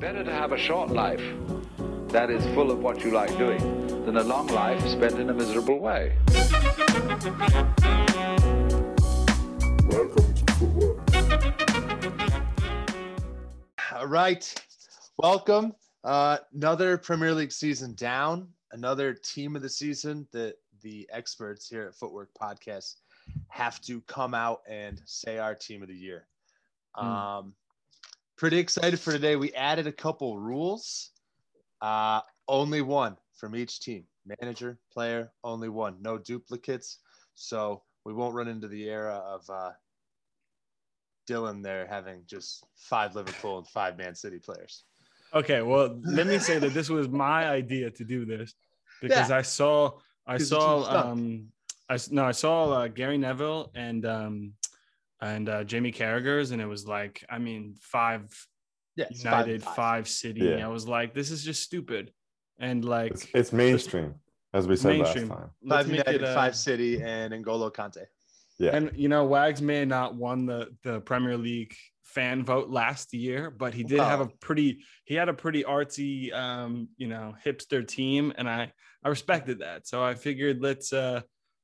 Better to have a short life that is full of what you like doing than a long life spent in a miserable way. Welcome to Footwork. All right. Welcome. Uh, another Premier League season down, another team of the season that the experts here at Footwork Podcast have to come out and say our team of the year. Um, pretty excited for today. We added a couple rules. Uh, only one from each team manager, player, only one. No duplicates. So we won't run into the era of uh, Dylan there having just five Liverpool and five Man City players. Okay, well, let me say that this was my idea to do this because Yeah. I saw I saw um I no I saw uh, Gary Neville and um and uh, Jamie Carragher's and it was like I mean five Yeah, it's five United five. five, City Yeah. I was like this is just stupid and like It's, it's mainstream, as we said mainstream last time. Let's Five United, it, uh, five City, and N'Golo Kante. Yeah. and you know Wags may have not won the the Premier League fan vote last year, but he did have a pretty he had a pretty artsy um you know hipster team, and I I respected that. So I figured let's uh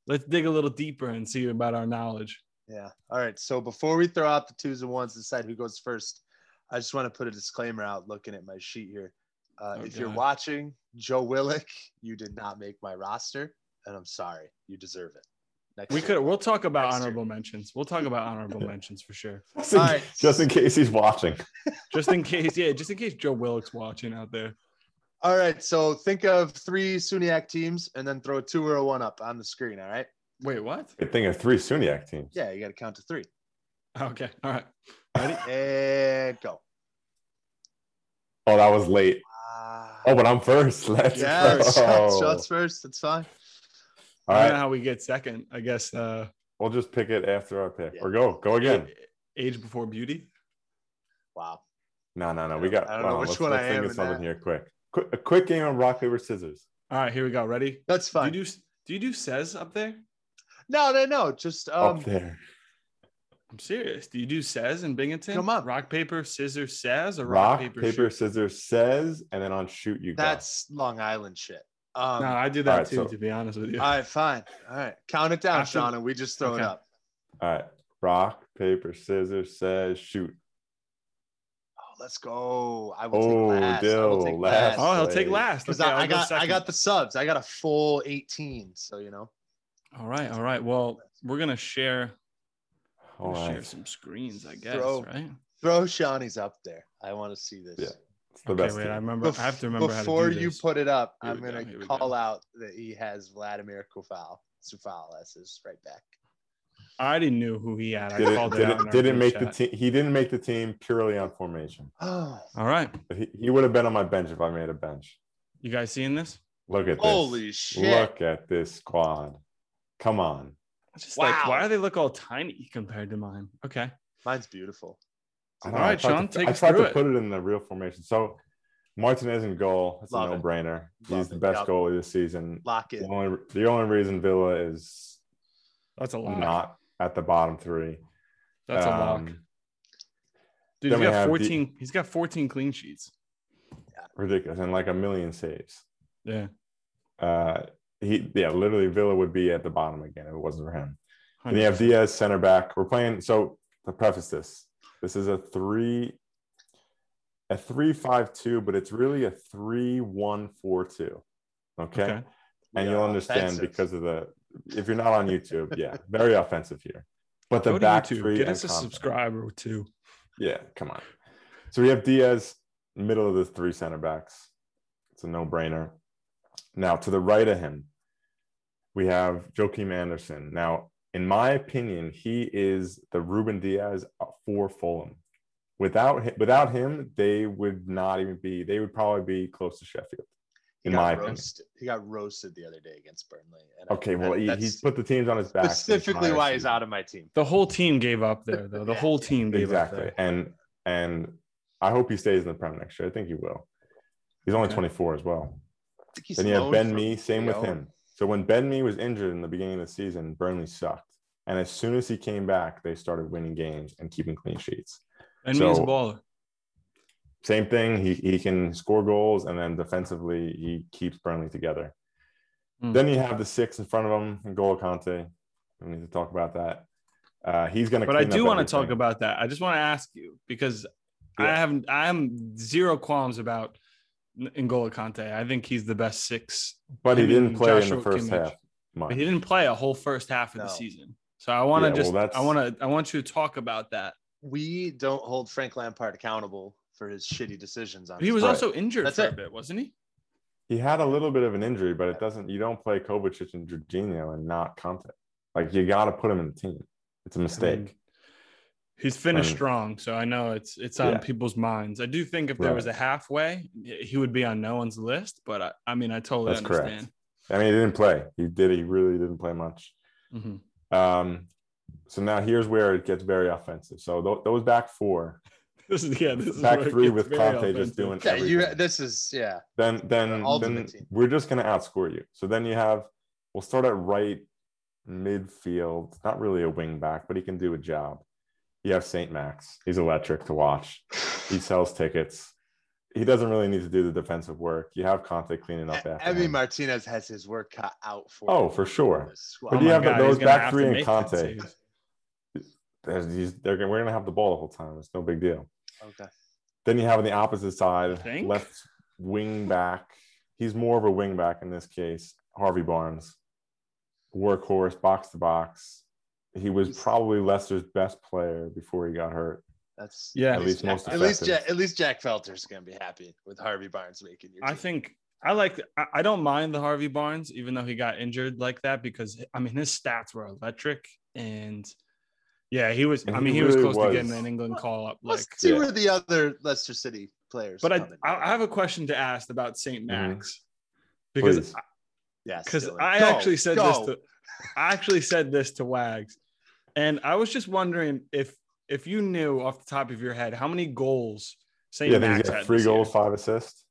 let's dig a little deeper and see about our knowledge. Yeah. All right. So before we throw out the twos and ones, decide who goes first, I just want to put a disclaimer out looking at my sheet here. Uh, Oh, if you're watching Joe Willock, you did not make my roster, and I'm sorry. You deserve it. Next We year. could we'll talk about Next year. honorable mentions. We'll talk about honorable mentions for sure. Just in, All right. just in case he's watching. Just in case, yeah, just in case Joe Willock's watching out there. All right. So think of three Suniac teams and then throw a two or a one up on the screen. All right. Wait, what? Good thing of three Suniac teams. Yeah. You got to count to three. Okay, all right. Ready? And go. Oh, that was late. Ah. Oh, but I'm first. Let's yeah. go. Shots, shots first. That's fine. All I don't know how we get second. I guess uh We'll just pick it after our pick. Yeah. Or go. Go again. age before beauty. Wow. No, no, no. We got. I don't know on, which let's, one let's I am something that. here quick. quick. A quick game of rock, paper, scissors. All right, here we go. Ready? That's Do fine. you do do you do says up there? No, no, no. Just um, Up there. I'm serious. Do you do says in Binghamton? Come on. Rock, paper, scissors, says, or rock, Rock, paper, paper, shoot? scissors says, and then on shoot you go. that's Long Island shit. Um, No, I do that Alright, too, so- to be honest with you. all right, fine. All right, count it down, After- Sean, and we just throw it Okay. up. All right. Rock, paper, scissors says shoot. Oh, let's go. I will Oh, take last. I will Dill, take last. last. oh, he'll take last. Because Okay, I, I'll go got I got the subs. I got a full 18. So you know. All right, all right. Well, we're gonna share, All gonna share right. some screens, I guess, Throw- right? Throw Shawnee's up there. I want to see this. Yeah. It's the Okay, best. wait. team. I remember. I have to remember Before how to do you this. put it up, Here I'm gonna here we call go. out that he has Vladimir Coufal. Coufal as his right back. I already knew who he had. I did called it, it did it, didn't group make the team. He didn't make the team purely on formation. Oh, All right, But he, he would have been on my bench if I made a bench. you guys seeing this? Look at this. holy shit! Look at this squad. Come on. It's just like, why do they look all tiny compared to mine? Okay. Mine's beautiful. I All know, right, Sean, to, take I us tried to it. put it in the real formation. So Martinez in goal. That's Love a no-brainer. Love He's the best Yep. goalie this season. Lock The it. only, the only reason Villa is That's a lot. not at the bottom three. That's a lock. Um, Dude, then he's we got have the- 14. He's got 14 clean sheets. ridiculous and like a million saves. Yeah. Uh, he yeah, literally Villa would be at the bottom again if it wasn't for him. And you have 100%. Dias center back. We're playing. So to preface this, this is a three, a three five two, but it's really a three one four two. Okay, Okay. and We you'll understand offensive. because of the. If you're not on YouTube, yeah, very offensive here. But the Go back YouTube. three Get us a confident. subscriber or two. Yeah, come on. So we have Dias, middle of the three center backs. It's a no brainer. Now, to the right of him, we have Joachim Andersen. Now, in my opinion, he is the Ruben Dias for Fulham. Without him, without him, they would not even be. They would probably be close to Sheffield. He in got my opinion. He got roasted the other day against Burnley. and I- Okay, well, that- he, he's put the teams on his back. specifically entire why he's out of my team. The whole team gave up there, though. The whole team gave exactly, up there. and and I hope he stays in the Prem next year. I think he will. He's only Okay. 24 as well. I think he's Then you have Ben from Mee, same with Lyon. him. So when Ben Mee was injured in the beginning of the season, Burnley sucked. And as soon as he came back, they started winning games and keeping clean sheets. And as a baller. same thing. He he can score goals, and then defensively, he keeps Burnley together. Hmm. Then you have the six in front of him, N'Golo Kante. We need to talk about that. Uh, he's going to. But I do want to talk about that. I just want to ask you because I Yeah. have I have zero qualms about N'Golo Kante. I think he's the best six. But he didn't and play in Joshua the first Kimmich. half. Much. But he didn't play a whole first half of No. the season. So I want to Yeah, just that's- I want to I want you to talk about that. We don't hold Frank Lampard accountable for his shitty decisions on He was Right. also injured That's for a bit, wasn't he? He had a little bit of an injury, but it doesn't. You don't play Kovacic and Jorginho and not Kante. Like you got to put him in the team. It's a mistake. Mm-hmm. He's finished And- strong, so I know it's it's on Yeah. people's minds. I do think if there was a halfway, he would be on no one's list. But I, I mean, I totally That's correct. I mean, he didn't play. He did. He really didn't play much. Mhm. Um, so now here's where it gets very offensive. So th- those back four, This is yeah. This is back where it three with very Kante just offensive. doing Yeah, you. This is yeah. then then ultimate then team. we're just gonna outscore you. So then you have we'll start at right midfield. Not really a wing back, but he can do a job. You have Saint Max. He's electric to watch. He sells tickets. He doesn't really need to do the defensive work. You have Kante cleaning up after. Emi him. Martinez has his work cut out for. Oh, him. for sure. This But squad. do you have God, those back have three and Kante? save. There's they're we're gonna have the ball the whole time. It's no big deal. Okay. Then you have on the opposite side, left wing back. He's more of a wing back in this case. Harvey Barnes, workhorse, box to box. He was probably Leicester's best player before he got hurt. That's Yeah. At least Jack- most at least. Jack, at least Jack Felter's gonna be happy with Harvey Barnes making your. I think I like. I, I don't mind the Harvey Barnes, even though he got injured like that, because I mean his stats were electric, and yeah, he was. And I he mean, he was really close to getting an England call up. Like, Let's see yeah. where the other Leicester City players. but I. I I have a question to ask about Saint Mhm. Max because Please. yes, because I Go, actually said go. this to I actually said this to Wags, and I was just wondering if if you knew off the top of your head how many goals Saint Yeah, Max he's got had three this year? goals, five assists.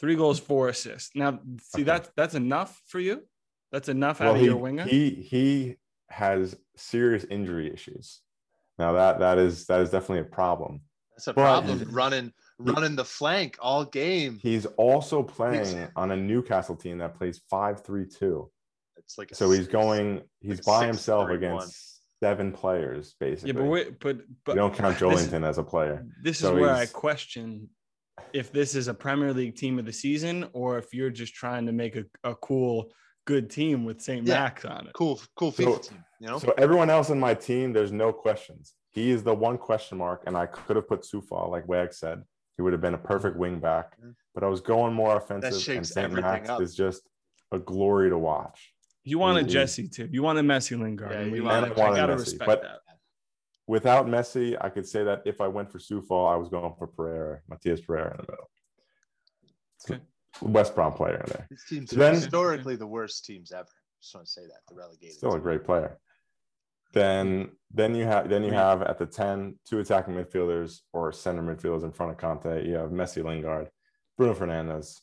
three goals, four assists. Now, see Okay. that's that's enough for you. That's enough Well, out of he, your winger. he he has serious injury issues. Now that that is that is definitely a problem. That's a But- problem. running running the flank all game. He's also playing on a Newcastle team that plays five three two. It's like a So he's six- going. He's like by six, himself three, against seven players, basically. yeah, but wait, but but you don't count this Joelinton as a player. This is where I question if this is a Premier League team of the season or if you're just trying to make a, a cool, good team with St. Yeah. Max on it. cool, cool So- team. You know, So everyone else in my team, there's no questions. He is the one question mark, and I could have put Coufal, like Wag said. He would have been a perfect wing back, Mhm. but I was going more offensive, and St. Max up. is just a glory to watch. You wanted He- mm-hmm. Jesse too. You wanted Messi Lingard. Yeah, you we- wanted- I I gotta Messi, respect but- that. Without Messi, I could say that if I went for Coufal, I was going for Pereira, Matheus Pereira in the middle. A Okay. West Brom player in there. these teams Then- historically the worst teams ever. Just want to say that the relegated. Still a great player. Then then you have then you have at the 10 two attacking midfielders or center midfielders in front of Kante. You have Messi Lingard, Bruno Fernandes.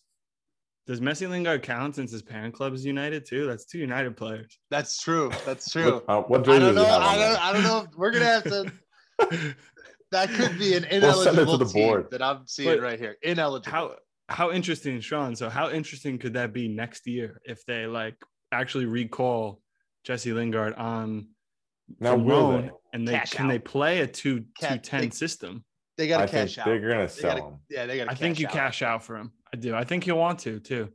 Does Messi Lingard count since his parent club is United too? That's two United players. That's true. That's true. What, uh, what I don't know. he have on I don't. I don't know. If we're gonna have to. That could be an We'll to ineligible the team board. that I'm seeing But right here. Ineligible. how how interesting, Sean. So how interesting could that be next year if they like actually recall Jesse Lingard on Now from will loan they? and they Cash can out. they play a two two Cash- ten they- system? They got I to think cash out. they're gonna They sell gotta- him Yeah, they got to. I think you cash out for him. I do. I think he'll want to too.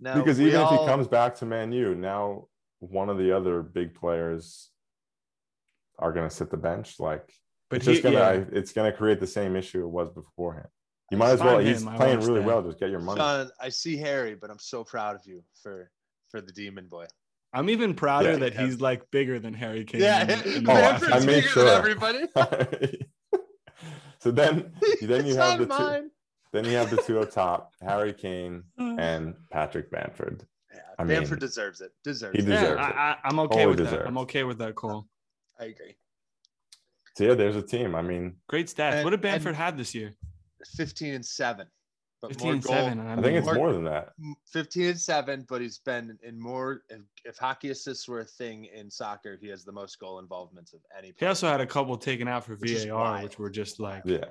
Now, because we even if he comes back to Man U, now one of the other big players are gonna sit the bench. Like But it's just gonna yeah, it's gonna create the same issue it was beforehand. You might as well. fine He's I playing really stay. well. Just get your money. Sean, I see Harry, but I'm so proud of you for for the demon boy. I'm even prouder Yeah. that he's like bigger than Harry Kane. Yeah, in- in Oh, I- I made bigger sure. than everybody. so then, then you have the not two. Then you have the two up top: Harry Kane mm. and Patrick Bamford. Yeah, I Bamford mean, deserves it. Deserves he it. Yeah, deserves it. I, I, I'm okay Totally with that. I'm okay with that call. I agree. So yeah, there's a team. I mean, Great stats. And- what did and- Bamford have this year? 15 and seven. But 15 more and goal, 7. I think it's More- more than that. 15 and seven, but he's been in more. If, if hockey assists were a thing in soccer, he has the most goal involvements of any. He also had a couple taken out for Which VAR, which were just like Yeah.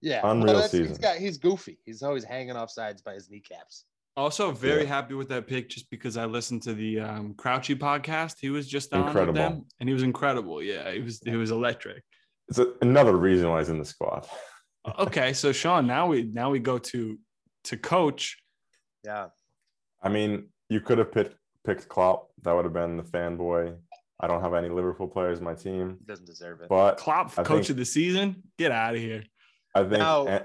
Yeah, Unreal that's- He's season. got he's goofy. He's always hanging off sides by his kneecaps. Also, very Yeah. happy with that pick just because I listened to the um, Crouchy podcast. He was just on Incredible. with them, and he was incredible. Yeah, he was he was electric. It's a, another reason why he's in the squad. Okay, so Sean, now we now we go to to coach. Yeah, I mean, you could have picked picked Klopp. That would have been the fanboy. I don't have any Liverpool players in my team, he doesn't deserve it. but Klopp, I coach think- of the season. Get out of here. I think Now, eh,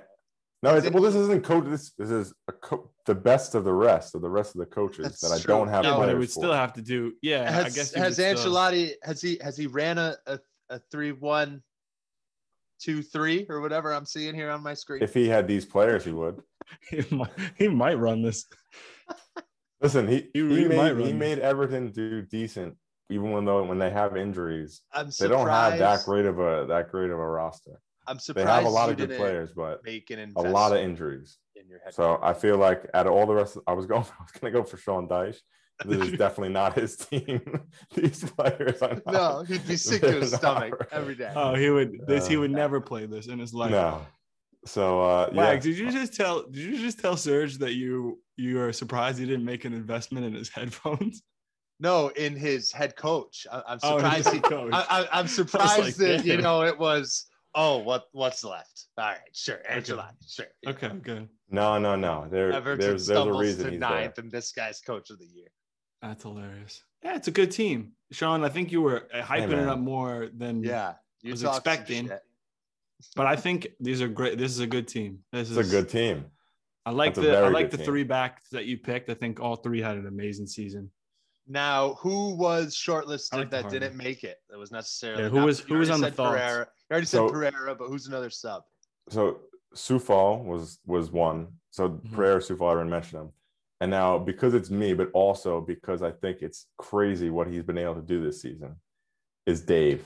no. is It's, it- well, this isn't coach. This this is a co- the best of the rest of the rest of the coaches that I true. don't have No, but players it would for. still have to do. Yeah, I has guess has would still- Ancelotti has he has he ran a a, a three one two three or whatever I'm seeing here on my screen? if he had these players, he would. he might, he might run this. Listen, he He he, really made he made Everton do decent, even when though when they have injuries, I'm they don't have that great of a that great of a roster. I'm surprised They have a lot of good players, but Make an a lot of injuries. in your head. So I feel like out of all the rest, I was going, I was going to go for Sean Dyche. This is definitely not his team. These players are not. no, he'd be sick to his stomach right. every day. Oh, he would this. He Uh, would never play this in his life. No. So uh, yeah, Wags, did you just tell? Did you just tell Serge that you you are surprised he didn't make an investment in his headphones? No, in his head coach. I, I'm Oh, surprised. he, head coach. I, I, I'm surprised like, that you know it was. Oh, what what's left? All right, sure, Angela, sure. yeah. Okay, good no, no, no. There, Everton there's there's a reason to he's there. ninth, and this guy's coach of the year. That's hilarious. Yeah, it's a good team, Sean. I think you were uh, hyping it up more than Yeah, you was expecting. But I think these are great. This is a good team. This It's is a good team. I like That's the I like the team. three backs that you picked. I think all three had an amazing season. Now, who was shortlisted like that didn't make it? That was necessarily. Yeah, who not- was- who was on the said thoughts? Pereira. You already said So- Pereira, but who's another sub? So Coufal was was one. So Mhm. Pereira Coufal, I already mentioned him. And now because it's me, but also because I think it's crazy what he's been able to do this season, is Dave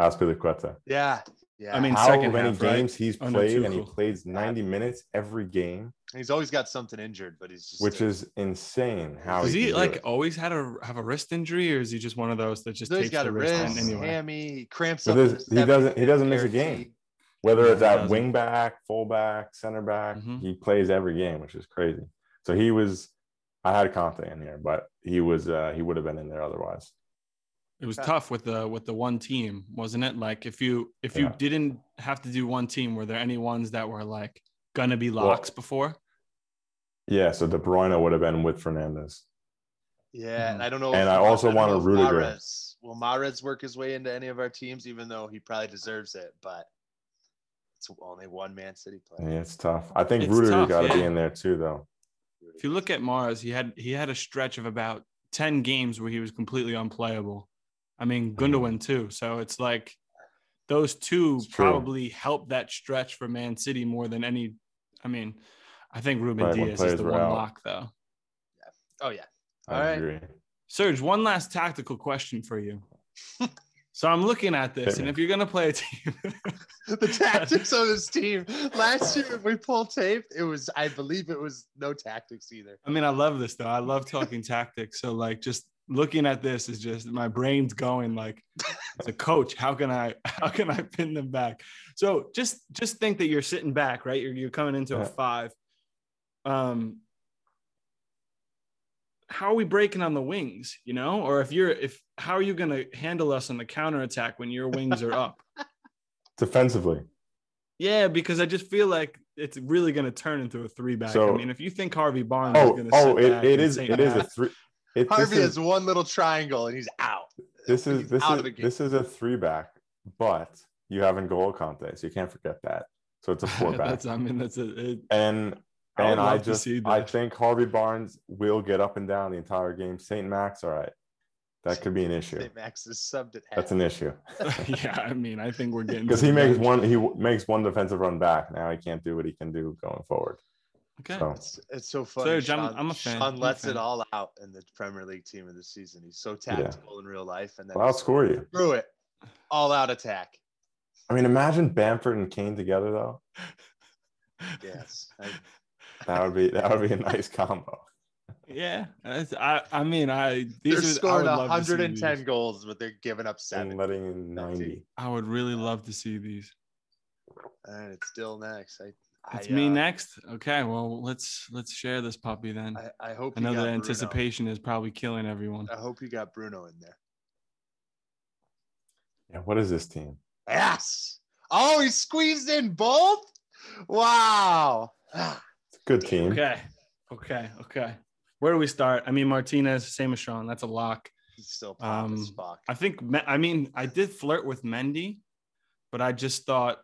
Azpilicueta. Yeah, yeah. I mean, How second many half, right? games he's played, and he plays 90 minutes every game, he's always got something injured, but he's just which a- is insane. How Does he, he like it. always had a have a wrist injury, or is he just one of those that just he's takes got the a wrist in wrist, anyway? hammy, he cramps But up. this- he doesn't- he doesn't miss a game. Whether Yeah, it's he at doesn't. wing back, fullback, center back, Mhm. he plays every game, which is crazy. So he was. I had Kante in here, but he was. uh He would have been in there otherwise. It was tough with the with the one team, wasn't it? Like if you if you Yeah. didn't have to do one team, were there any ones that were like gonna be Well- locks before? Yeah. So De Bruyne would have been with Fernandes. Yeah, and I don't know. And if- I also want know a if Rudiger. Mahrez- Will Mahrez work his way into any of our teams, even though he probably deserves it? But it's only one Man City player. Yeah, it's tough. I think It's Rudiger tough, got to be in there too, though. If you look at Mahrez, he had he had a stretch of about ten games where he was completely unplayable. I mean mm. Gundogan too. So it's like those two It's true. probably helped that stretch for Man City more than any. I mean, I think Ruben Right, Dias is the one out. lock though. Yeah. Oh yeah. I All right. agree. Serge, one last tactical question for you. so I'm looking at this, Hit and me. if you're gonna play a team, the tactics of this team. Last year when we pulled tape, it was I believe it was no tactics either. I mean, I love this though. I love talking tactics. So like, just looking at this is just my brain's going like, as a coach, how can I how can I pin them back? So just just think that you're sitting back, right? You're you're coming into a five. Um, how are we breaking on the wings? You know, or if you're if how are you gonna handle us on the counter attack when your wings are up? Defensively, Yeah, because I just feel like it's really going to turn into a three back. I mean, if you think Harvey Barnes oh, is oh, going to oh, sit it, back it and is, say it is a three. It, Harvey this has is, one little triangle and he's out. this is He's this out is of the game. this is a three back, but you have N'Golo Kante, so you can't forget that. So it's a four back, that's, I mean, that's a. It, and I would and I love just see I think Harvey Barnes will get up and down the entire game. Saint Max, all right, that could be an issue. St. Max is subbed at half. That's an issue yeah, I mean, I think we're getting because he makes bench. one he makes one defensive run back. Now he can't do what he can do going forward. Okay. So It's, it's so funny. Serge, I'm- Sean, I'm a fan. Sean lets fan. it all out in the Premier League team of the season. He's so tactical in real life, and then I'll score you. through it, all out attack. I mean, imagine Bamford and Kane together though. Yes, I- That would be that would be a nice combo. Yeah, that's- I, I mean, I these they're are, I scoring would love to see 110 goals, but they're giving up seven. And letting in 90. I would really love to see these. All right, it's still next. I, It's I, me uh, next. Okay, well let's let's share this puppy then. I, I hope I know got the Bruno. anticipation is probably killing everyone. I hope you got Bruno in there. Yeah, what is this team? Yes. Oh, he squeezed in both. Wow. It's a good team. Okay, okay, okay. Where do we start? I mean, Martinez, same as Sean. That's a lock. He's still Um, fuck. I think. I mean, I did flirt with Mendy, but I just thought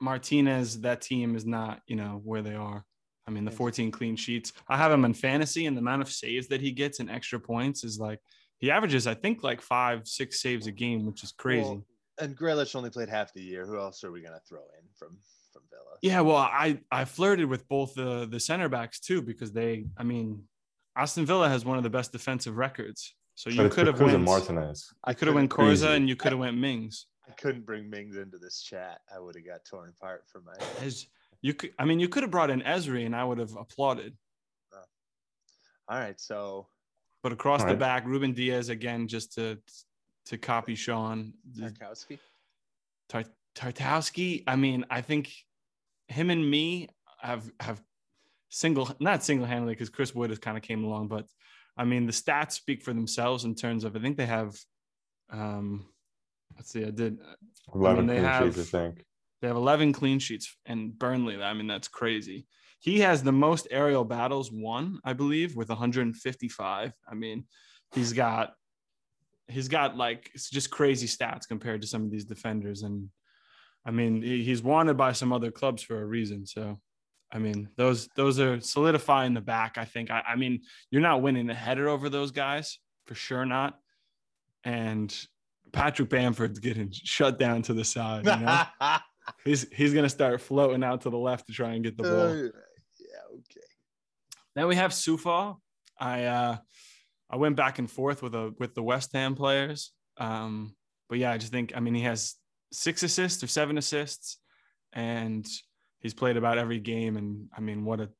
Martinez. That team is not, you know, where they are. I mean, the 14 clean sheets. I have him in fantasy, and the amount of saves that he gets and extra points is like he averages, I think, like five, six saves a game, which is crazy. Well, and Grealish only played half the year. Who else are we gonna throw in from from Villa? Yeah, well, I I flirted with both the the center backs too because they, I mean, Aston Villa has one of the best defensive records. So you could have because of went, Martinez. I could have went couldn't- Konsa and you could have went Mings. I couldn't bring Mings into this chat. I would have got torn apart for my. As you could, I mean, you could have brought in Ezri and I would have applauded. All right, so But across the Alright. back, Ruben Dias again, just to to copy Sean. Tarkowski. Tar- Tartowski, I mean, I think him and me have have single not single handedly because Chris Wood has kind of came along, but I mean the stats speak for themselves in terms of I think they have um let's see, I did 11 they clean have- sheets, I think. they have 11 clean sheets and Burnley, I mean that's crazy. He has the most aerial battles won, I believe, with 155. I mean, he's got he's got like it's just crazy stats compared to some of these defenders and I mean, he's wanted by some other clubs for a reason. So, I mean, those those are solidifying the back. I think. I, I mean, you're not winning a header over those guys for sure, not. And Patrick Bamford's getting shut down to the side. You know? he's he's gonna start floating out to the left to try and get the ball. Uh, yeah, okay. Then we have Sufa. I uh I went back and forth with a with the West Ham players. Um, but yeah, I just think I mean he has six assists or seven assists, and he's played about every game. And I mean, what a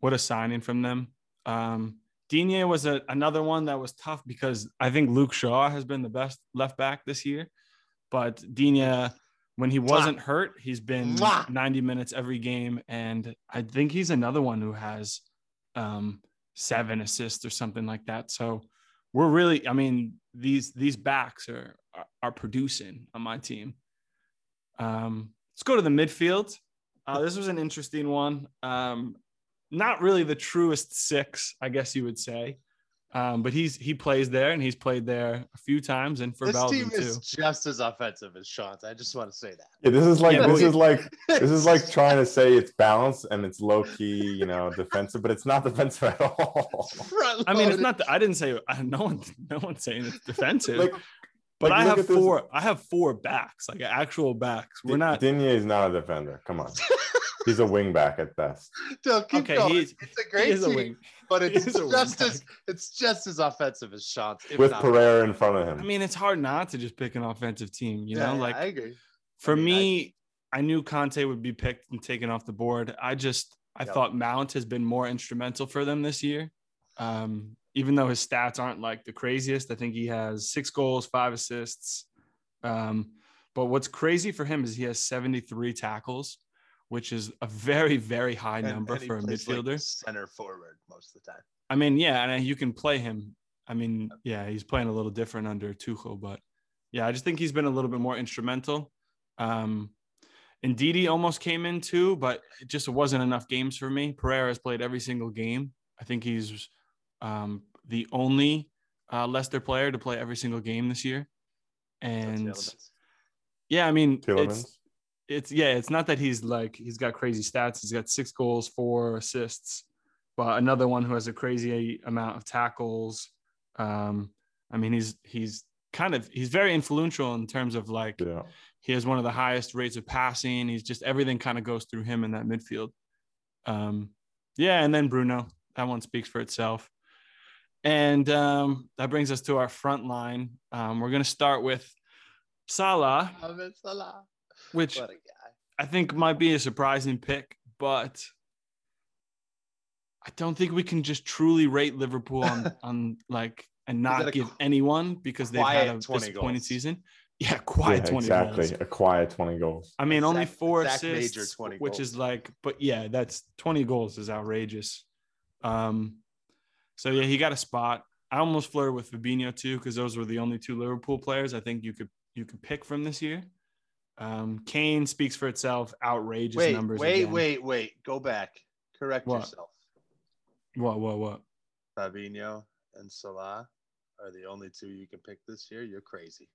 what a signing from them. Um, Digne was a, another one that was tough because I think Luke Shaw has been the best left back this year, but Digne when he wasn't hurt, he's been Mwah. 90 minutes every game. And I think he's another one who has um, seven assists or something like that. So we're really, I mean, these these backs are are, are producing on my team. Um, let's go to the midfield. Uh, this was an interesting one. Um, not really the truest six, I guess you would say. Um, but he's he plays there and he's played there a few times and for This Belgium team too. is just as offensive as Sean's. I just want to say that. Yeah, this is like Yeah, this but- is like this is like trying to say it's balanced and it's low key, you know, defensive, but it's not defensive at all. I mean, it's loaded. not. I didn't say. No one. No one's saying it's defensive. like, but like, I have at this- four. I have four backs, like actual backs. We're not. Digne is not a defender. Come on, he's a wing back at best. No, keep Okay, going. he's- it's a great is a team, wing. but it's is a wing just as it's just as offensive as shots. if with not Pereira in front of him. I mean, it's hard not to just pick an offensive team. You Yeah, know, yeah, like I agree. for mean, I- me, I, knew Kante would be picked and taken off the board. I just I Yep. thought Mount has been more instrumental for them this year. Um, even though his stats aren't like the craziest, I think he has six goals, five assists. Um, but what's crazy for him is he has 73 tackles, which is a very, very high And- number and he for a plays, like, midfielder. center forward most of the time. I mean, yeah, and you can play him. I mean, yeah, he's playing a little different under Tuchel, but yeah, I just think he's been a little bit more instrumental. Um, Ndidi almost came in too, but it just wasn't enough games for me. Pereira has played every single game. I think he's um, the only uh, Leicester player to play every single game this year. And yeah, I mean, Tielemans. it's it's yeah, it's not that he's like he's got crazy stats. He's got six goals, four assists, but another one who has a crazy amount of tackles. Um, I mean, he's he's kind of he's very influential in terms of like yeah. he has one of the highest rates of passing. He's just everything kind of goes through him in that midfield. Um, yeah, and then Bruno, that one speaks for itself. And um, that brings us to our front line. Um, we're going to start with Salah, Mohamed Salah. Which What a guy. I think might be a surprising pick, but I don't think we can just truly rate Liverpool on, on like and not give qu- anyone because they've had a 20 disappointing goals. season. Yeah, quiet Yeah, 20 exactly. goals. A quiet 20 goals. I mean, only four Zach Major, assists, 20 which goals. is like, but yeah, that's 20 goals is outrageous. Um, so yeah, he got a spot. I almost flirted with Fabinho too, because those were the only two Liverpool players I think you could you could pick from this year. Um, Kane speaks for itself. Outrageous Wait, numbers. wait, again. wait, wait. Go back. Correct What? yourself. What? What? What? Fabinho and Salah are the only two you can pick this year. You're crazy.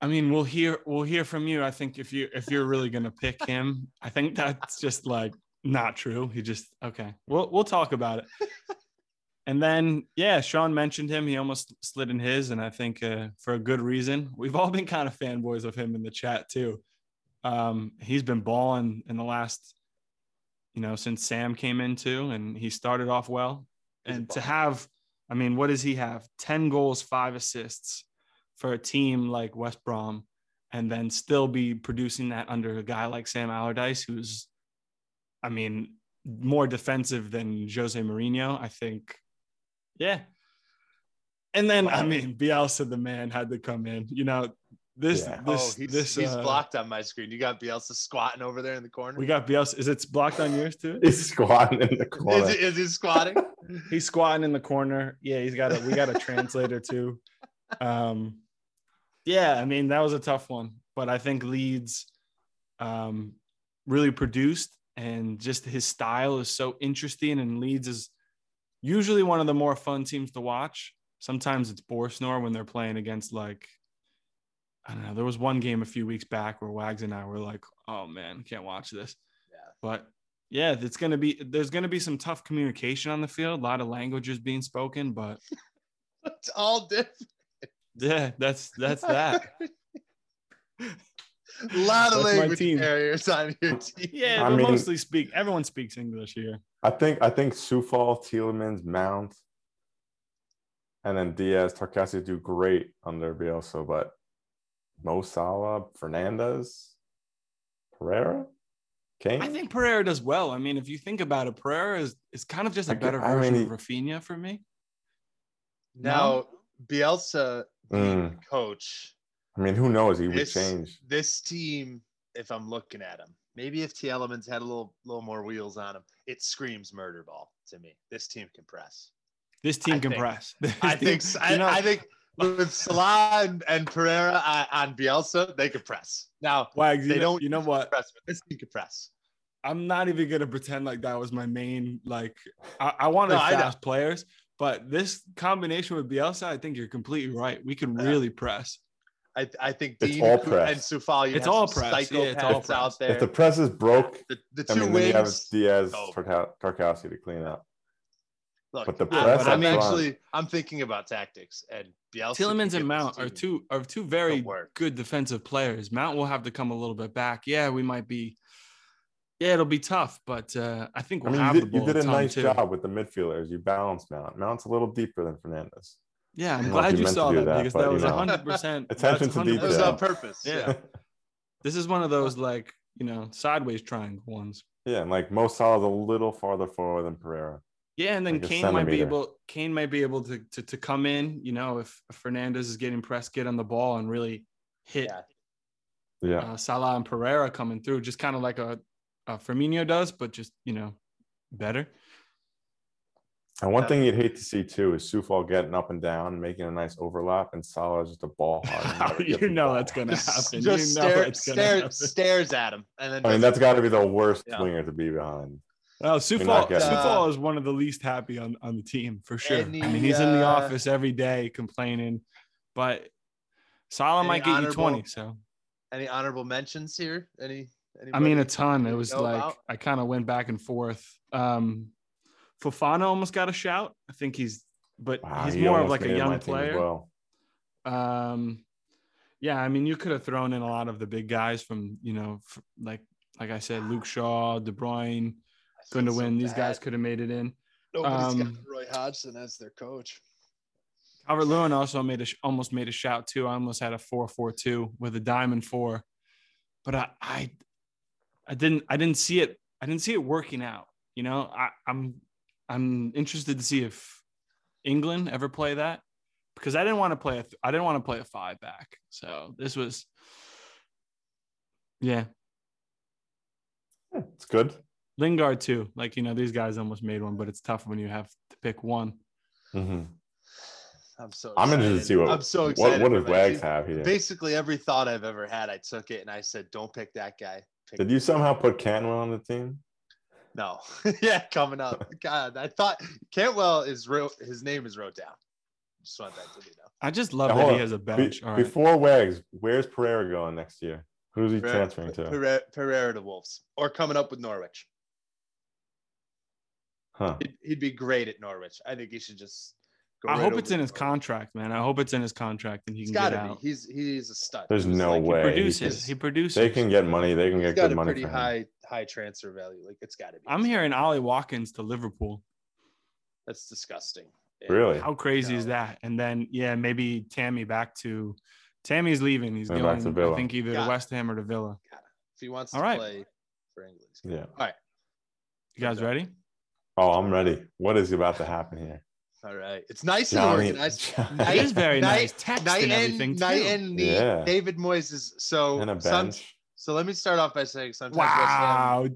I mean, we'll hear we'll hear from you. I think if you if you're really gonna pick him, I think that's just like not true. He just okay. We'll we'll talk about it. And then yeah, Sean mentioned him. He almost slid in his, and I think uh, for a good reason. We've all been kind of fanboys of him in the chat too. Um, he's been balling in the last, you know, since Sam came in too, and he started off well. He's And to have, I mean, what does he have? Ten goals, five assists for a team like West Brom, and then still be producing that under a guy like Sam Allardyce, who's, I mean, more defensive than Jose Mourinho. I think, yeah. And then I mean, Bielsa, the man, had to come in. You know, this Yeah. this oh, he's, this he's uh, blocked on my screen. You got Bielsa squatting over there in the corner. We got Bielsa. Is it blocked on yours too? He's squatting in the corner. is, he- is he squatting? He's squatting in the corner. Yeah, he's got a we got a translator too. Um yeah, I mean that was a tough one, but I think Leeds um really produced and just his style is so interesting and Leeds is usually one of the more fun teams to watch. Sometimes it's Borsnor when they're playing against like I don't know. There was one game a few weeks back where Wags and I were like, "Oh man, can't watch this." Yeah. But yeah, it's gonna be there's gonna be some tough communication on the field, a lot of languages being spoken, but it's all different. yeah, that's that's that. A lot of That's my language barriers on your team. Yeah, I but mean- mostly speak. Everyone speaks English here. I think I think Coufal, Tielemans, Mount, and then Dias, Tarkasi do great under Bielsa, but Mo Salah, Fernandes, Pereira, Kane. I think Pereira does well. I mean, if you think about it, Pereira is, is kind of just a I get- better I version mean, of Raphinha for me. Now, Bielsa being Mm. coach, I mean, who knows? He would change. this team, if I'm looking at him, maybe if Tielemans had a little little more wheels on him, it screams murder ball to me. This team can press. This team I can think- press. I team- think I, you know, I think with Salah and, and Pereira on, on Bielsa, they could press. Now Wags, you they know, don't You know what? press, but this team could press. I'm not even gonna pretend like that was my main like. I, I wanted No, fast players, but this combination with Bielsa, I think you're completely right. We can really press. I, I think It's Dean all and press. Coufal, you It's have all some press. Yeah, it's all press. out there. If the press is broke, the, the I two mean, then you have wings. Dias, Oh. Tarkowski to clean up. Look, but the press I'm up front- actually I'm thinking about tactics and Bielsa. can Tielemans and Mount are two are two very good defensive players. Mount will have to come a little bit back. Yeah, we might be. Yeah, it'll be tough, but uh, I think we'll mean, have you the did, you ball did a nice too. job with the midfielders. You balanced Mount. Mount's a little deeper than Fernandes. Yeah, I I'm don't know if glad you you meant to saw that, that, because but, that you was know. hundred percent Attention to It was detail. on purpose. Yeah. This is one of those like you know sideways triangle ones. yeah, and like Mo Salah's a little farther forward than Pereira. Yeah, and then Like Kane might be able Kane might be able to, to to come in, you know, if Fernandes is getting pressed, get on the ball and really hit Yeah. Yeah. uh, Salah and Pereira coming through, just kind of like a, a Firmino does, but just you know, better. And one Yeah. thing you'd hate to see too is Coufal getting up and down, making a nice overlap, and Salah is just a ball hard. you know ball. that's gonna happen. just you know stare, it's gonna stare, happen. stares at him, and then I mean, that's got to be the worst Yeah. winger to be behind. Well, not Coufal, getting. Coufal is one of the least happy on, on the team for sure. I mean, he's in the uh, office every day complaining, but Salah might get you 20. So, any honorable mentions here? Any? I mean, a ton. It was like, about? I kind of went back and forth. Um, Fofana almost got a shout. I think he's, but Wow, he's he more of like a young player. Well, Um, yeah, I mean, you could have thrown in a lot of the big guys from, you know, f- like, like I said, Luke Shaw, De Bruyne, I going to so win. These guys could have made it in. Nobody's got um, Roy Hodgson as their coach. Albert Lewin also made a sh- almost made a shout too. I almost had a four four two with a diamond four, but I, I I didn't I didn't see it I didn't see it working out. You know, I, I'm I'm interested to see if England ever play that because I didn't want to play a th- I didn't want to play a five back. So this was, yeah, Yeah, it's good. Lingard too. Like you know, these guys almost made one, but it's tough when you have to pick one. hmm I'm so. I'm interested to see what I'm so excited. what for does Wags have here. Basically, every thought I've ever had, I took it and I said, "Don't pick that guy." Pick Did you somehow put Cantwell on the team? No. yeah, coming up. God, I thought Cantwell is wrote. His name is wrote down. Just want that to be known. I just love Now, that hold he on. has a Be- bench. All right. Before Wags, where's Pereira going next year? Who's he Pereira- transferring to? Pereira, Pereira to Wolves or coming up with Norwich. Huh. He'd, he'd be great at Norwich. I think he should just. Go I right hope over it's in to his Norwich. contract, man. I hope it's in his contract and he He's can got get to out. be. He's he's a stud. There's He was no like- He way. produces. He produces. They can get money. They can He's get got good a money pretty for him. high high transfer value. Like it's got to be. I'm hearing Ollie Watkins to Liverpool. That's disgusting. Yeah. Really? How crazy is that? And then yeah, maybe Tammy back to Tammy's leaving. He's Going going back to I think either Got to. West Ham or to Villa. If he wants to All right. play for England. Yeah. All right. You guys ready? Oh, I'm ready. What is about to happen here? All right. It's nice and Johnny- organized. Johnny- It is very Night- nice. Text Night and everything and too. night and neat. Yeah. David Moyes is so. and a some- bench. So let me start off by saying sometimes West Ham- wow.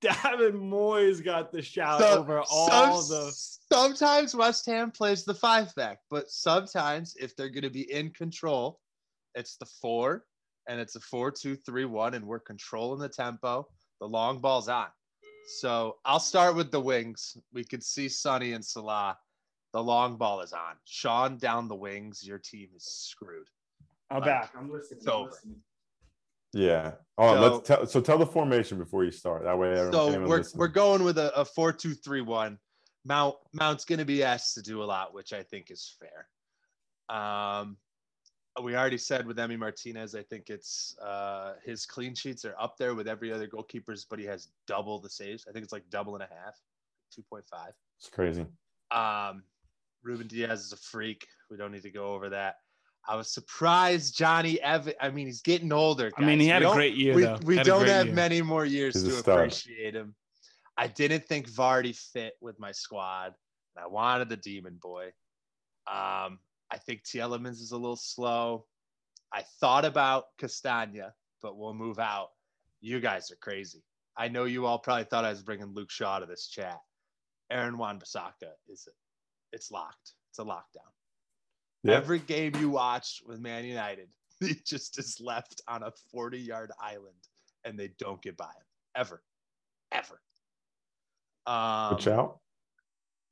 David Moyes got the shout So- over some- all the Sometimes West Ham plays the five back, but sometimes if they're going to be in control, it's the four and it's a four, two, three, one, and we're controlling the tempo. The long ball's on. So I'll start with the wings. We could see Sonny and Salah. The long ball is on. Sean down the wings. Your team is screwed. I'm Like, back. I'm listening. it's I'm over. listening. Yeah. Oh, So- let's tell. So tell the formation before you start. That way, So we're we're going with a, a four two three one. Mount Mount's going to be asked to do a lot, which I think is fair. Um, we already said with Emi Martinez, I think it's uh, his clean sheets are up there with every other goalkeeper's, but he has double the saves. I think it's like double and a half, two point five. It's crazy. Um, Ruben Dias is a freak. We don't need to go over that. I was surprised Johnny Evan. I mean, he's getting older. I mean, he had We a great year we, though. we Had don't have year. many more years He's to appreciate him. I didn't think Vardy fit with my squad, and I wanted the Demon Boy. Um, I think Tielemans is a little slow. I thought about Castagna, but we'll move out. You guys are crazy. I know you all probably thought I was bringing Luke Shaw to this chat. Aaron Wan-Bissaka is it? it's locked. It's a lockdown. Yeah. Every game you watch with Man United, he just is left on a 40 yard island and they don't get by him ever, ever. Um, Good shout.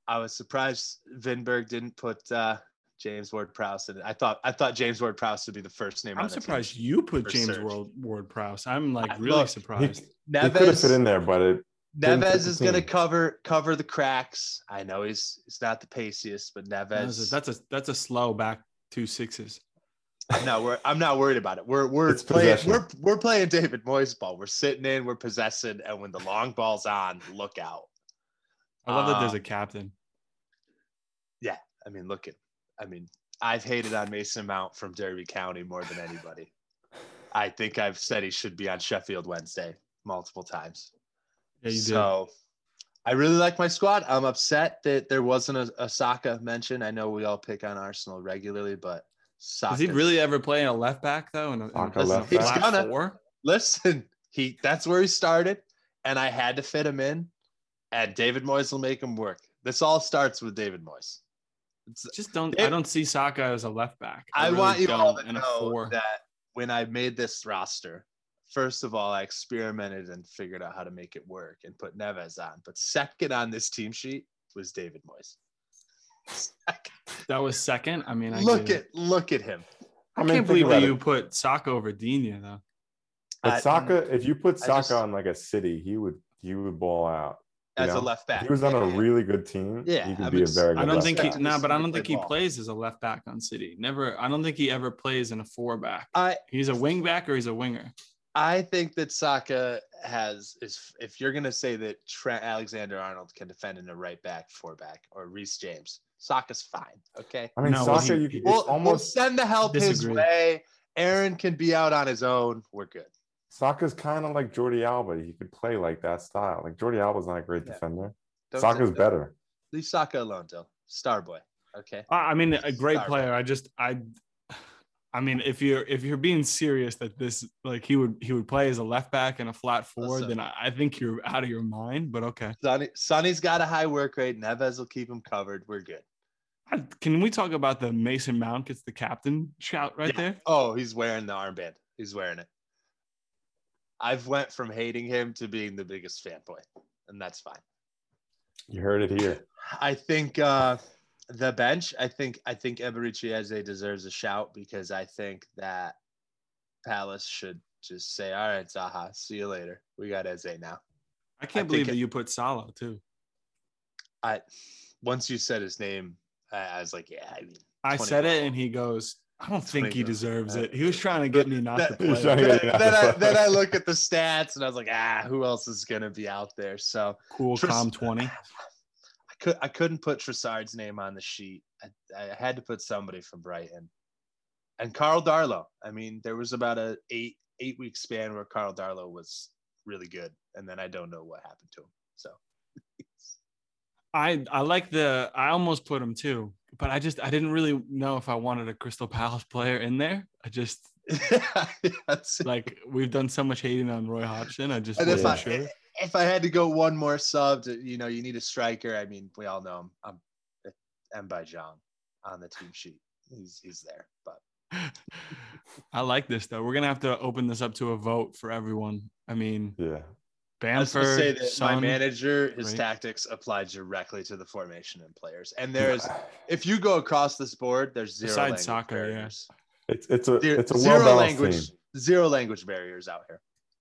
I was surprised Vinberg didn't put uh, James Ward Prowse in it. I thought I thought James Ward Prowse would be the first name. I'm the surprised you put James search. Ward Ward Prowse. I'm like I- really look, He, surprised. he could have fit in there, but it. Didn't fit Neves is going to cover cover the cracks. I know he's he's not the paciest, but That's Neves. a, that's a that's a slow back two sixes. I'm not wor- I'm not worried about it. We're we're It's playing possession. we're we're playing David Moyes ball. We're sitting in, we're possessing, and when the long ball's on, look out. I love that there's Um, a captain. Yeah, I mean, look at. I mean, I've hated on Mason Mount from Derby County more than anybody. I think I've said he should be on Sheffield Wednesday multiple times. Yeah, you did. so I really like my squad. I'm upset that there wasn't a, a Saka mention. I know we all pick on Arsenal regularly, but Saka. Does he really ever play in a left back though? In a, in a- Saka left He's flat gonna. four? listen? He that's where he started, and I had to fit him in, and David Moyes will make him work. This all starts with David Moyes. It's, Just don't. It- I don't see Saka as a left back. I, really want you all to know that when I made this roster, first of all, I experimented and figured out how to make it work and put Neves on. But second on this team sheet was David Moyes. That was second. I mean, I look at look at him. I, I mean, can't believe that you it. put Saka over Digne though. But I- Saka, if you put I Saka just- on like a city, he would he would ball out. As know? a left back. If he was on a Yeah. really good team. Yeah, he could I'm be a very good. I don't left think back. he. No, but I don't think he ball. plays as a left back on City. Never. I don't think he ever plays in a four back. I He's a wing back or he's a winger. I think that Saka has is if you're gonna say that Trent Alexander Arnold can defend in a right back, four back, or Reece James, Saka's fine. Okay. I mean, No, Saka, he- you could We'll, it's we'll almost send the help his way. Aaron can be out on his own. We're good. Saka's kind of like Jordi Alba. He could play like that style. Like Jordi Alba's not a great Yeah. defender. Don't Saka's say- better. Leave Saka alone, Dill. Star boy. Okay. I I mean, a great Sorry. player. I just, I, I mean, if you're if you're being serious that this like he would he would play as a left back and a flat forward, Listen. then I, I think you're out of your mind. But okay, Sonny, Sonny's got a high work rate. Neves will keep him covered. We're good. I- can we talk about the Mason Mount gets the captain shout right Yeah. there? Oh, he's wearing the armband. He's wearing it. I've went from hating him to being the biggest fanboy, and that's fine. You heard it here. I think uh, the bench, I think I think Eberechi Eze deserves a shout because I think that Palace should just say, "All right, Zaha, see you later. We got Eze now." I can't I believe that it, you put Salah too. I once you said his name, I, was like, "Yeah." I mean, I said it, and he goes, I don't think he deserves uh, it. He was trying to get me not that, to play. Then, I, then, I, look at the stats and I was like, ah, who else is going to be out there? So cool, calm 20. could I couldn't put Trossard's name on the sheet. I, I had to put somebody from Brighton, and Carl Darlow. I mean, there was about a eight eight week span where Carl Darlow was really good, and then I don't know what happened to him. So I I like the. I almost put him too, but I just I didn't really know if I wanted a Crystal Palace player in there. I just That's- like we've done so much hating on Roy Hodgson. I just wasn't sure. Eh, if I had to go one more sub, to, you know, you need a striker. I mean, we all know him. I'm Mbai Jong on the team sheet. He's he's there, but I like this though. We're gonna have to open this up to a vote for everyone. I mean, Yeah. I was Bamford, say that my Son, manager, his right? tactics apply directly to the formation and players. And there's, if you go across this board, there's zero Besides language soccer, yeah. barriers. It's it's a Zero, it's a zero well balanced language, team. zero language barriers out here.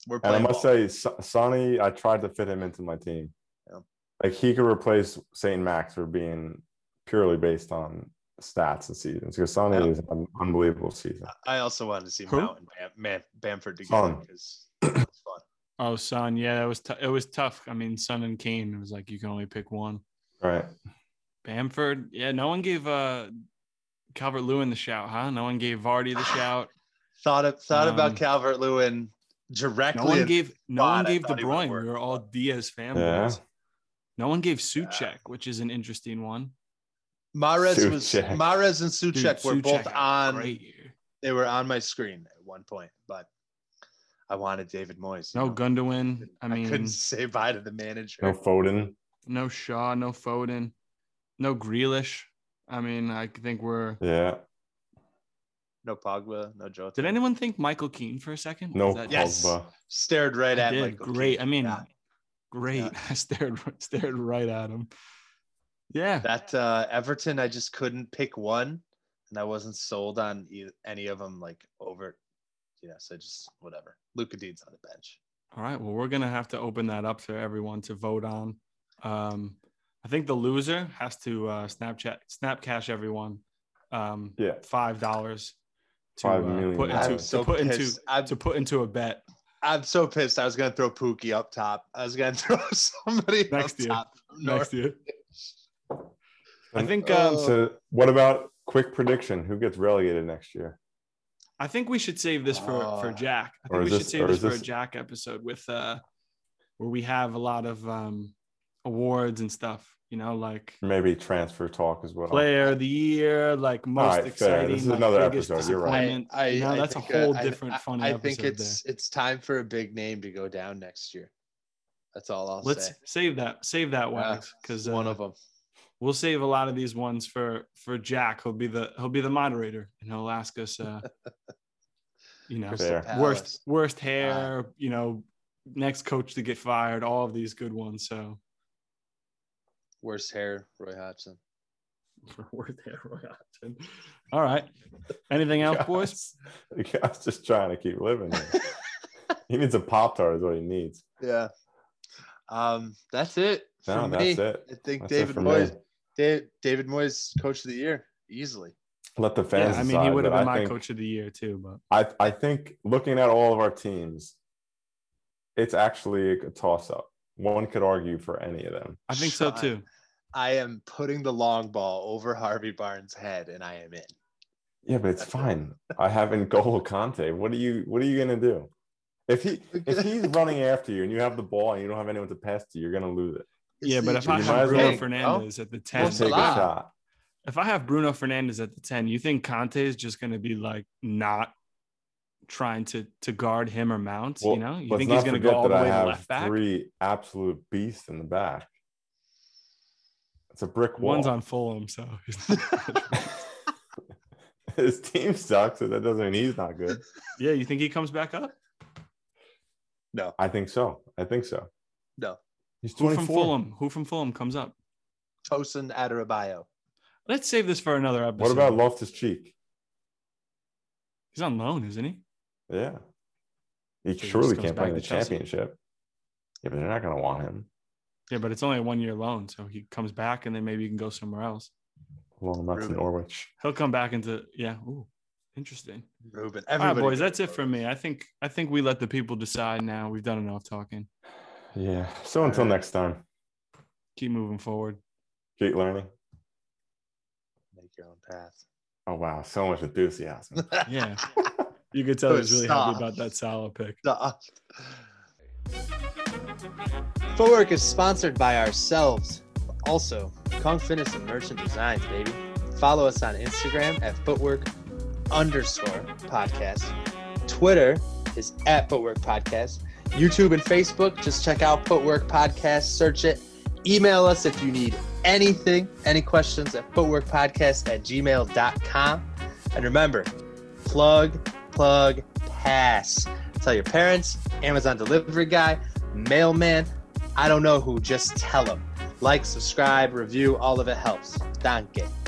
We're And I must ball. say, Sonny, I tried to fit him into my team. Yeah. Like he could replace Saint Max for being purely based on stats and seasons because Sonny Yeah. is an unbelievable season. I also wanted to see Who? Mount and Bam, Man, Bamford together Son. because it's fun. Oh, Son. Yeah, it was t- it was tough. I mean, Son and Kane. It was like you can only pick one. Right. Bamford. Yeah, no one gave uh Calvert Lewin the shout, huh? No one gave Vardy the shout. Thought of, thought about Um, Calvert Lewin directly. No one gave no one gave De thought Bruyne. We were all Diaz fanboys. Yeah. No one gave Soucek, which is an interesting one. Mahrez was Mares Mahrez and Dude, Soucek were both Soucek had a on. Great. They were on my screen at one point, but I wanted David Moyes. No know? Gundogan. I I mean, couldn't say bye to the manager. No Foden. no Shaw, no Foden, no Grealish. I mean, I think we're. Yeah. No Pogba, no Jota. Did anyone think Michael Keane for a second? No Was that- Yes. Pogba. stared right I at did. Michael great. Keane. I mean, Yeah. great. Yeah. I stared stared right at him. Yeah. that uh, Everton, I just couldn't pick one, and I wasn't sold on e- any of them. Like over, yeah. So just whatever. Lucas Digne's on the bench. All right. Well, we're gonna have to open that up for everyone to vote on. Um, I think the loser has to uh, Snapchat Snap Cash everyone um, Yeah. five dollars to Five uh, million put into so to put into. I'm, to put into a bet I'm so pissed. I was gonna throw Pookie up top. I was gonna throw somebody Next up year. top. next year. I think Oh. um, So what about quick prediction? Who gets relegated next year? I think we should save this for for Oh. Jack. I think we should this- save or this for a Jack episode with uh where we have a lot of um awards and stuff. You know, like Maybe transfer talk as well. player of the year, like most right, fair. exciting. This is like, another biggest episode. You're right. disappointment. you know, that's a think, uh, whole I- different I, funny I episode. think it's there. it's time for a big name to go down next year. That's all I'll Let's say. save that. Save that Yeah, wax because one uh, of them. we'll save a lot of these ones for for Jack. He'll be the he'll be the moderator and he'll ask us. uh You know, Fair. worst worst hair. You know, next coach to get fired. All of these good ones. So Worst hair, Roy Hodgson. for worst hair, Roy Hodgson. All right. Anything else, boys? I was just trying to keep living. he needs a pop tart, is what he needs. Yeah. Um, that's it. For No, me. it. I think That's David for Moyes, me. Dave, David Moyes, coach of the year, easily. Let the Yeah, fans. I mean, he would have been I my think- coach of the year too. But I I think looking at all of our teams, it's actually a toss up. One could argue for any of them. I think so too. I am putting the long ball over Harvey Barnes' head, and I am in. Yeah, but it's fine. I have N'Golo Kante. What are you What are you gonna do? If he if he's running after you and you have the ball and you don't have anyone to pass to, you're gonna lose it. Yeah, but if I You might have Bruno well- Fernandes at the ten, Well, Take a shot. If I have Bruno Fernandes at the 10, you think Kante is just going to be like not trying to to guard him or Mount? Well, you know, you think he's going to go all the that I way to have left back? Three absolute beasts in the back. It's a brick wall. One's on Fulham, so His team sucks, so that doesn't mean he's not good. yeah. You think he comes back up? No, I think so. I think so. no. He's Who 24. from Fulham? Who from Fulham comes up? Tosin Adarabio. Let's save this for another episode. What about Loftus Cheek? He's on loan, isn't he? Yeah. He he surely just can't comes play in the Chelsea. championship. Yeah, but they're not going to want him. Yeah, but it's only a one year loan, so he comes back and then maybe you can go somewhere else. Well, that's Ruben. Norwich. He'll come back into yeah. Ooh, interesting. Ruben. All right, boys, that's it for me. I think I think we let the people decide now. We've done enough talking. Yeah. So until Alright. next time, Keep moving forward. keep learning. Make your own path. Oh, wow. So much enthusiasm. Yeah, you could tell he's really happy about that Salah pick. Stop. Footwork is sponsored by ourselves, also Kong Fitness and Merchant Designs, baby. Follow us on Instagram at footwork underscore podcast. Twitter is at footwork podcast. YouTube and Facebook, just check out footwork podcast, search it. Email us if you need anything, any questions at footworkpodcast at gmail.com. And remember, plug, plug, pass. Tell your parents, Amazon delivery guy, mailman, I don't know who, just tell them. Like, subscribe, review, all of it helps. Danke.